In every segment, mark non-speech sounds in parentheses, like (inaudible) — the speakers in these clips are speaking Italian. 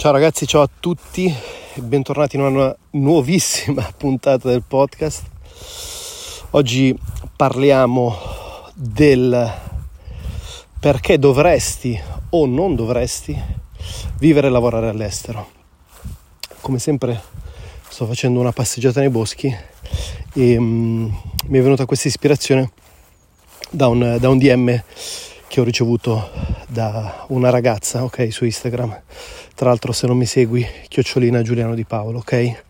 Ciao ragazzi, ciao a tutti bentornati in una nuovissima (laughs) puntata del podcast. Oggi parliamo del perché dovresti o non dovresti vivere e lavorare all'estero. Come sempre sto facendo una passeggiata nei boschi e um, mi è venuta questa ispirazione da un, da un DM che ho ricevuto da una ragazza, ok, su Instagram. Tra l'altro se non mi segui, chiocciolina Giuliano Di Paolo, ok?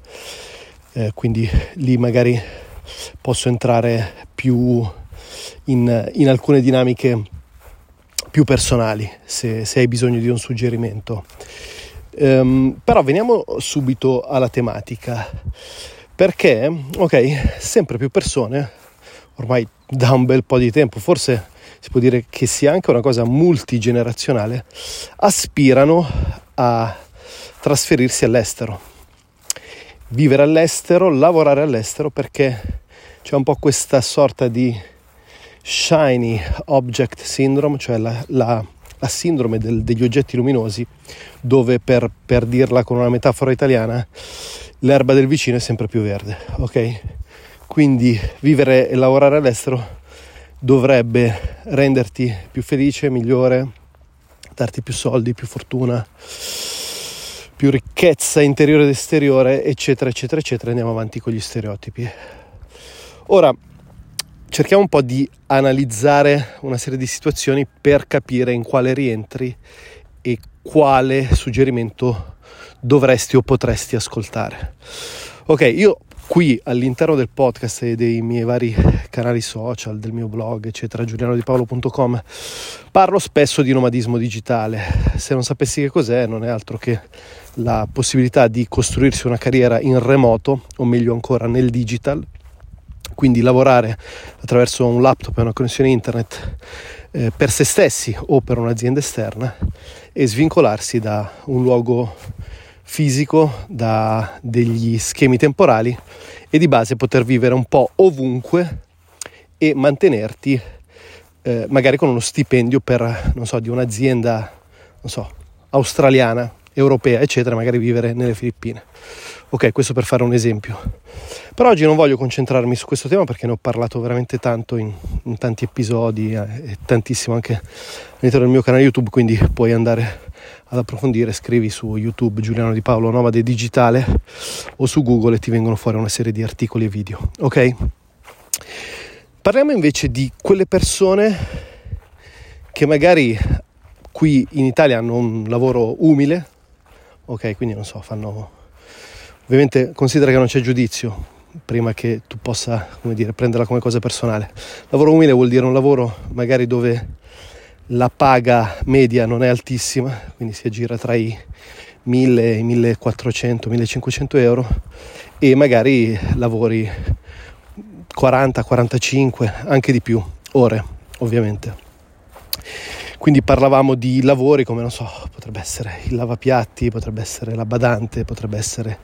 Eh, quindi lì magari posso entrare più in, in alcune dinamiche più personali se, se, hai bisogno di un suggerimento. Um, però veniamo subito alla tematica perché, ok, sempre più persone, ormai da un bel po' di tempo, forse si può dire che sia anche una cosa multigenerazionale, aspirano a trasferirsi all'estero, vivere all'estero, lavorare all'estero perché c'è un po' questa sorta di shiny object syndrome, cioè la, la, la sindrome del, degli oggetti luminosi, dove per, per dirla con una metafora italiana, l'erba del vicino è sempre più verde, ok? Quindi vivere e lavorare all'estero dovrebbe renderti più felice, migliore, darti più soldi, più fortuna, più ricchezza interiore ed esteriore, eccetera, eccetera, eccetera. Andiamo avanti con gli stereotipi. Ora, cerchiamo un po' di analizzare una serie di situazioni per capire in quale rientri e quale suggerimento dovresti o potresti ascoltare. Ok, io qui all'interno del podcast e dei miei vari canali social, del mio blog, eccetera, giulianodipaolo.com, parlo spesso di nomadismo digitale. Se non sapessi che cos'è, non è altro che la possibilità di costruirsi una carriera in remoto, o meglio ancora nel digital, quindi lavorare attraverso un laptop e una connessione internet eh, per se stessi o per un'azienda esterna e svincolarsi da un luogo fisico, da degli schemi temporali e di base poter vivere un po' ovunque e mantenerti eh, magari con uno stipendio per, non so, di un'azienda, non so, australiana, europea, eccetera, magari vivere nelle Filippine. Ok, questo per fare un esempio. Per oggi non voglio concentrarmi su questo tema perché ne ho parlato veramente tanto in, in tanti episodi eh, e tantissimo anche all'interno del mio canale YouTube, quindi puoi andare ad approfondire, scrivi su YouTube Giuliano Di Paolo Nomade Digitale o su Google e ti vengono fuori una serie di articoli e video. Ok? Parliamo invece di quelle persone che magari qui in Italia hanno un lavoro umile, ok? Quindi non so, fanno... Ovviamente considera che non c'è giudizio prima che tu possa, come dire, prenderla come cosa personale. Lavoro umile vuol dire un lavoro magari dove la paga media non è altissima, quindi si aggira tra i 1000, i 1400, 1500 euro e magari lavori 40, 45, anche di più ore, ovviamente. Quindi parlavamo di lavori come, non so, potrebbe essere il lavapiatti, potrebbe essere la badante, potrebbe essere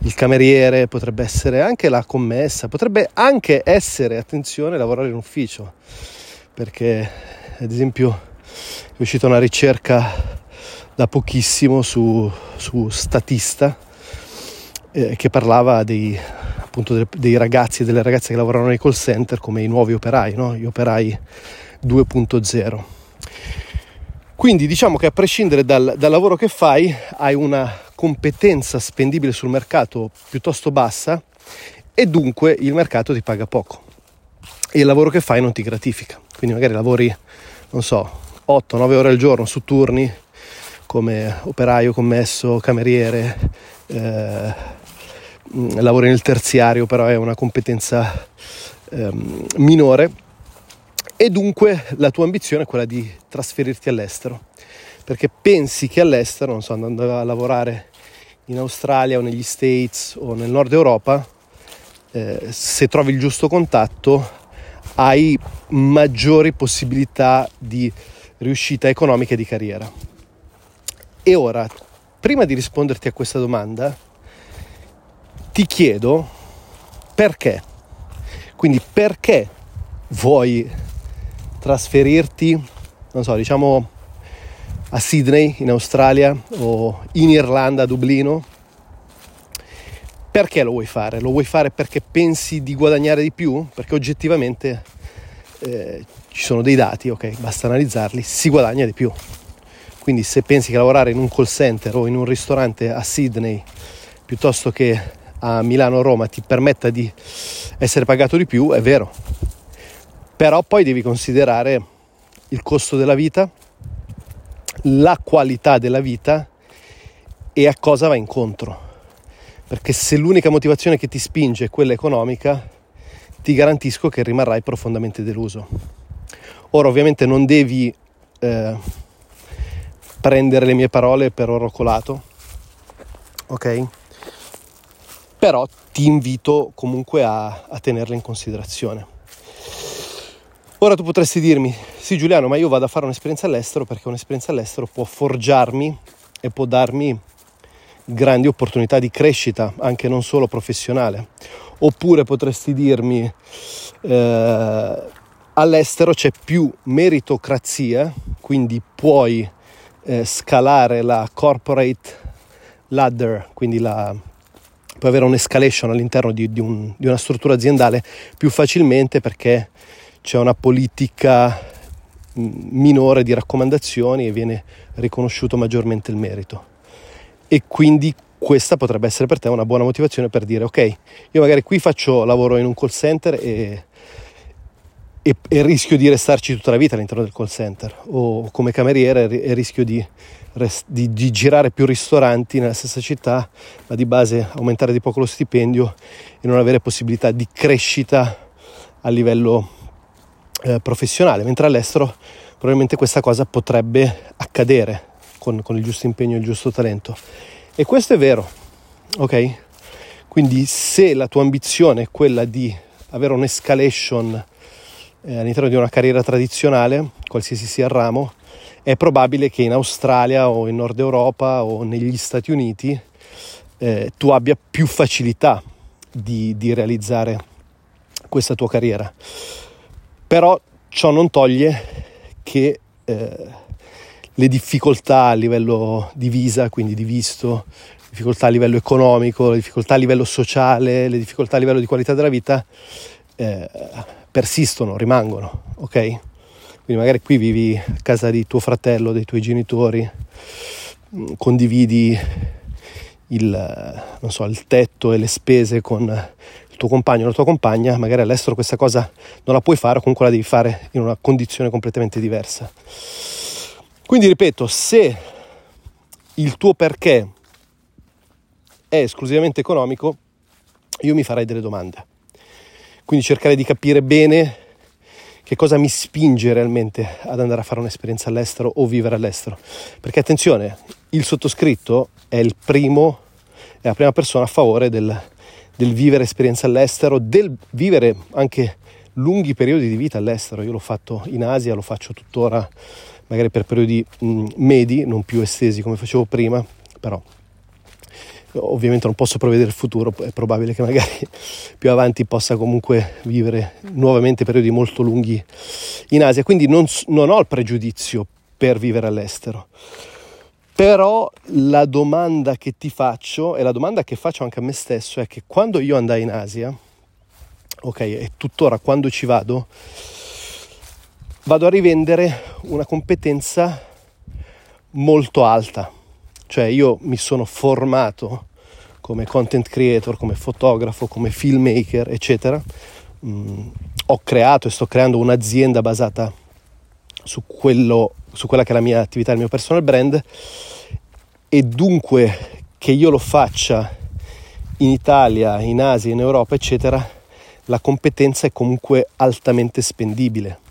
il cameriere, potrebbe essere anche la commessa, potrebbe anche essere, attenzione, lavorare in ufficio, perché ad esempio è uscita una ricerca da pochissimo su, su Statista eh, che parlava dei, appunto dei, dei, ragazzi e delle ragazze che lavorano nei call center come i nuovi operai, no? gli operai 2.0. Quindi diciamo che a prescindere dal, dal lavoro che fai hai una competenza spendibile sul mercato piuttosto bassa e dunque il mercato ti paga poco e il lavoro che fai non ti gratifica. Quindi magari lavori, non so, 8-9 ore al giorno su turni come operaio, commesso, cameriere, eh, lavori nel terziario, però è una competenza eh, minore. E dunque la tua ambizione è quella di trasferirti all'estero, perché pensi che all'estero, non so, andando a lavorare in Australia o negli States o nel nord Europa, eh, se trovi il giusto contatto hai maggiori possibilità di riuscita economica e di carriera. E ora, prima di risponderti a questa domanda, ti chiedo perché. Quindi perché vuoi trasferirti, non so, diciamo a Sydney in Australia o in Irlanda a Dublino, perché lo vuoi fare? Lo vuoi fare perché pensi di guadagnare di più? Perché oggettivamente eh, ci sono dei dati, ok, basta analizzarli, si guadagna di più. Quindi se pensi che lavorare in un call center o in un ristorante a Sydney piuttosto che a Milano o Roma ti permetta di essere pagato di più, è vero. Però poi devi considerare il costo della vita, la qualità della vita e a cosa va incontro. Perché se l'unica motivazione che ti spinge è quella economica, ti garantisco che rimarrai profondamente deluso. Ora ovviamente non devi eh, prendere le mie parole per oro colato, ok? Però ti invito comunque a, a tenerle in considerazione. Ora tu potresti dirmi, sì Giuliano, ma io vado a fare un'esperienza all'estero perché un'esperienza all'estero può forgiarmi e può darmi grandi opportunità di crescita, anche non solo professionale. Oppure potresti dirmi, eh, all'estero c'è più meritocrazia, quindi puoi eh, scalare la corporate ladder, quindi la, puoi avere un'escalation all'interno di, di, un, di una struttura aziendale più facilmente perché c'è una politica minore di raccomandazioni e viene riconosciuto maggiormente il merito. E quindi questa potrebbe essere per te una buona motivazione per dire ok, io magari qui faccio lavoro in un call center e, e, e rischio di restarci tutta la vita all'interno del call center o come cameriere e rischio di, di, di girare più ristoranti nella stessa città, ma di base aumentare di poco lo stipendio e non avere possibilità di crescita a livello eh, professionale, mentre all'estero probabilmente questa cosa potrebbe accadere con, con, il giusto impegno e il giusto talento. E questo è vero, ok? Quindi se la tua ambizione è quella di avere un'escalation eh, all'interno di una carriera tradizionale, qualsiasi sia il ramo, è probabile che in Australia o in Nord Europa o negli Stati Uniti eh, tu abbia più facilità di, di realizzare questa tua carriera. Però ciò non toglie che eh, le difficoltà a livello di visa, quindi di visto, difficoltà a livello economico, le difficoltà a livello sociale, le difficoltà a livello di qualità della vita eh, persistono, rimangono, ok? Quindi magari qui vivi a casa di tuo fratello, dei tuoi genitori, mm, condividi il, so, il tetto e le spese con tuo compagno o la tua compagna, magari all'estero questa cosa non la puoi fare o comunque la devi fare in una condizione completamente diversa. Quindi ripeto, se il tuo perché è esclusivamente economico, io mi farei delle domande. Quindi cercare di capire bene che cosa mi spinge realmente ad andare a fare un'esperienza all'estero o vivere all'estero. Perché attenzione, il sottoscritto è il primo, è la prima persona a favore del, del vivere esperienze all'estero, del vivere anche lunghi periodi di vita all'estero. Io l'ho fatto in Asia, lo faccio tuttora magari per periodi mh, mm, medi, non più estesi come facevo prima, però ovviamente non posso prevedere il futuro, è probabile che magari (laughs) più avanti possa comunque vivere nuovamente periodi molto lunghi in Asia, quindi non, non ho il pregiudizio per vivere all'estero. Però la domanda che ti faccio e la domanda che faccio anche a me stesso è che quando io andai in Asia, ok, e tuttora quando ci vado, vado a rivendere una competenza molto alta. Cioè io mi sono formato come content creator, come fotografo, come filmmaker, eccetera. Mm, ho creato e sto creando un'azienda basata su quello su quella che è la mia attività, il mio personal brand e dunque che io lo faccia in Italia, in Asia, in Europa, eccetera, la competenza è comunque altamente spendibile.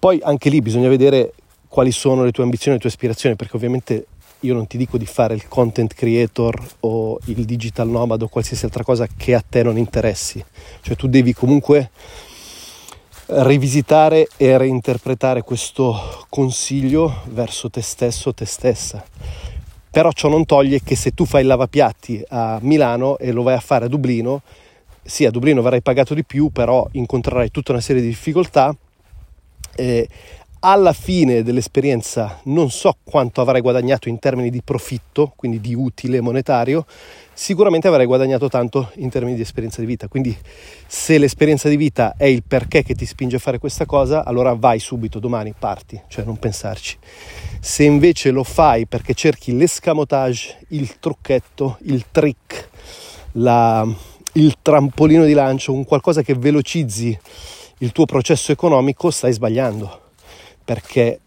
Poi anche lì bisogna vedere quali sono le tue ambizioni, le tue aspirazioni, perché ovviamente io non ti dico di fare il content creator o il digital nomad o qualsiasi altra cosa che a te non interessi. Cioè tu devi comunque rivisitare e reinterpretare questo consiglio verso te stesso, te stessa. Però ciò non toglie che se tu fai il lavapiatti a Milano e lo vai a fare a Dublino, sì, a Dublino verrai pagato di più, però incontrerai tutta una serie di difficoltà, eh, alla fine dell'esperienza non so quanto avrai guadagnato in termini di profitto, quindi di utile monetario, sicuramente avrai guadagnato tanto in termini di esperienza di vita. Quindi se l'esperienza di vita è il perché che ti spinge a fare questa cosa, allora vai subito, domani parti, cioè non pensarci. Se invece lo fai perché cerchi l'escamotage, il trucchetto, il trick, la, il trampolino di lancio, un qualcosa che velocizzi il tuo processo economico, stai sbagliando perché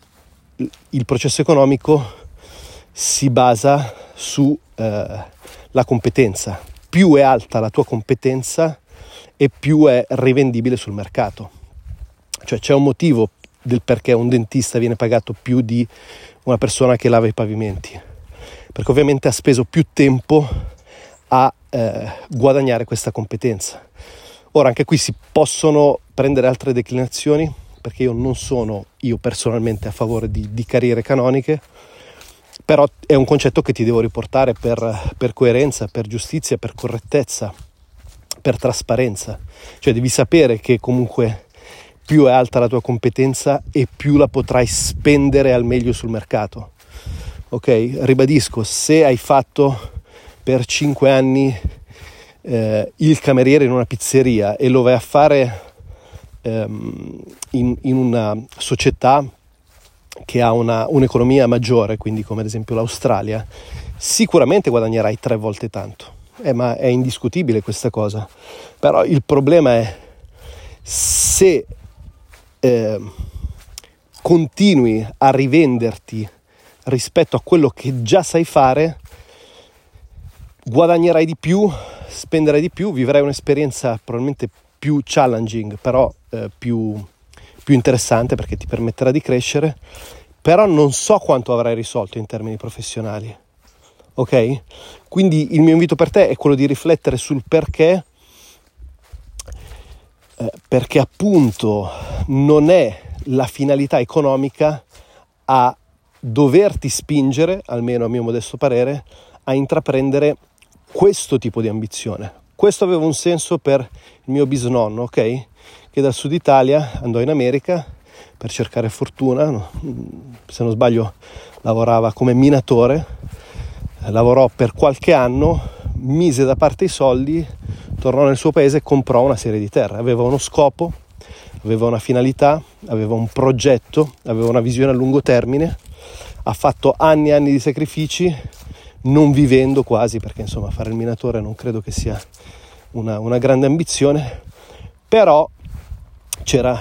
il processo economico si basa sulla eh, competenza. Più è alta la tua competenza e più è rivendibile sul mercato. Cioè c'è un motivo del perché un dentista viene pagato più di una persona che lava i pavimenti. Perché ovviamente ha speso più tempo a eh, guadagnare questa competenza. Ora anche qui si possono prendere altre declinazioni perché io non sono io personalmente a favore di, di carriere canoniche, però è un concetto che ti devo riportare per, per coerenza, per giustizia, per correttezza, per trasparenza. Cioè devi sapere che comunque più è alta la tua competenza e più la potrai spendere al meglio sul mercato. Ok, ribadisco, se hai fatto per 5 anni eh, il cameriere in una pizzeria e lo vai a fare ehm, in, in, una società che ha una, un'economia maggiore, quindi come ad esempio l'Australia, sicuramente guadagnerai tre volte tanto. Eh, ma è indiscutibile questa cosa. Però il problema è se eh, continui a rivenderti rispetto a quello che già sai fare, guadagnerai di più, spenderai di più, vivrai un'esperienza probabilmente più challenging, però eh, più, più interessante perché ti permetterà di crescere, però non so quanto avrai risolto in termini professionali. Ok? Quindi il mio invito per te è quello di riflettere sul perché, eh, perché appunto non è la finalità economica a doverti spingere, almeno a mio modesto parere, a intraprendere questo tipo di ambizione, questo aveva un senso per il mio bisnonno, ok? Che dal sud Italia andò in America per cercare fortuna, se non sbaglio lavorava come minatore, lavorò per qualche anno, mise da parte i soldi, tornò nel suo paese e comprò una serie di terre. Aveva uno scopo, aveva una finalità, aveva un progetto, aveva una visione a lungo termine, ha fatto anni e anni di sacrifici non vivendo quasi, perché insomma fare il minatore non credo che sia una, una grande ambizione, però c'era,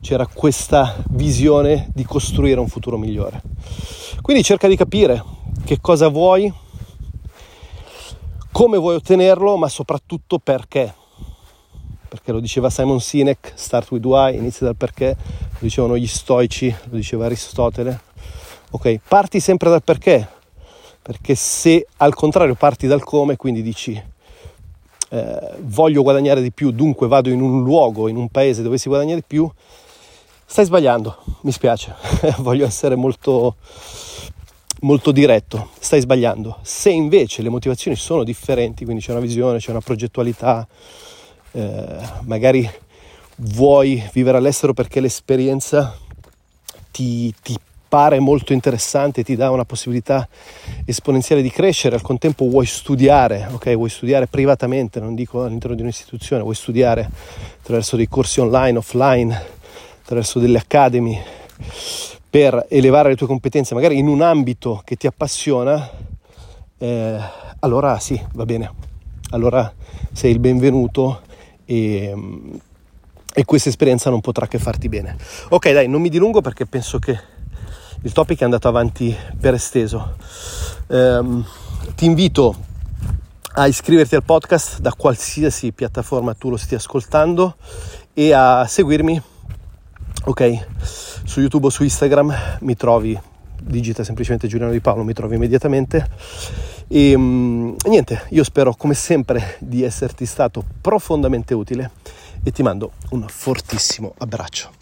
c'era questa visione di costruire un futuro migliore. Quindi cerca di capire che cosa vuoi, come vuoi ottenerlo, ma soprattutto perché. Perché lo diceva Simon Sinek, start with why, inizia dal perché, lo dicevano gli stoici, lo diceva Aristotele. Ok, parti sempre dal perché, perché se al contrario parti dal come, quindi dici eh, voglio guadagnare di più, dunque vado in un luogo, in un paese dove si guadagna di più, stai sbagliando, mi spiace, (laughs) voglio essere molto, molto diretto, stai sbagliando. Se invece le motivazioni sono differenti, quindi c'è una visione, c'è una progettualità, eh, magari vuoi vivere all'estero perché l'esperienza ti, ti pare molto interessante, ti dà una possibilità esponenziale di crescere, al contempo vuoi studiare, ok? Vuoi studiare privatamente, non dico all'interno di un'istituzione, vuoi studiare attraverso dei corsi online, offline, attraverso delle academy per elevare le tue competenze, magari in un ambito che ti appassiona, eh, allora sì, va bene. Allora sei il benvenuto e, e questa esperienza non potrà che farti bene. Ok, dai, non mi dilungo perché penso che il topic è andato avanti per esteso. Um, ti invito a iscriverti al podcast da qualsiasi piattaforma tu lo stia ascoltando e a seguirmi, ok, su YouTube o su Instagram mi trovi, digita semplicemente Giuliano Di Paolo, mi trovi immediatamente. E um, niente, io spero come sempre di esserti stato profondamente utile e ti mando un fortissimo abbraccio.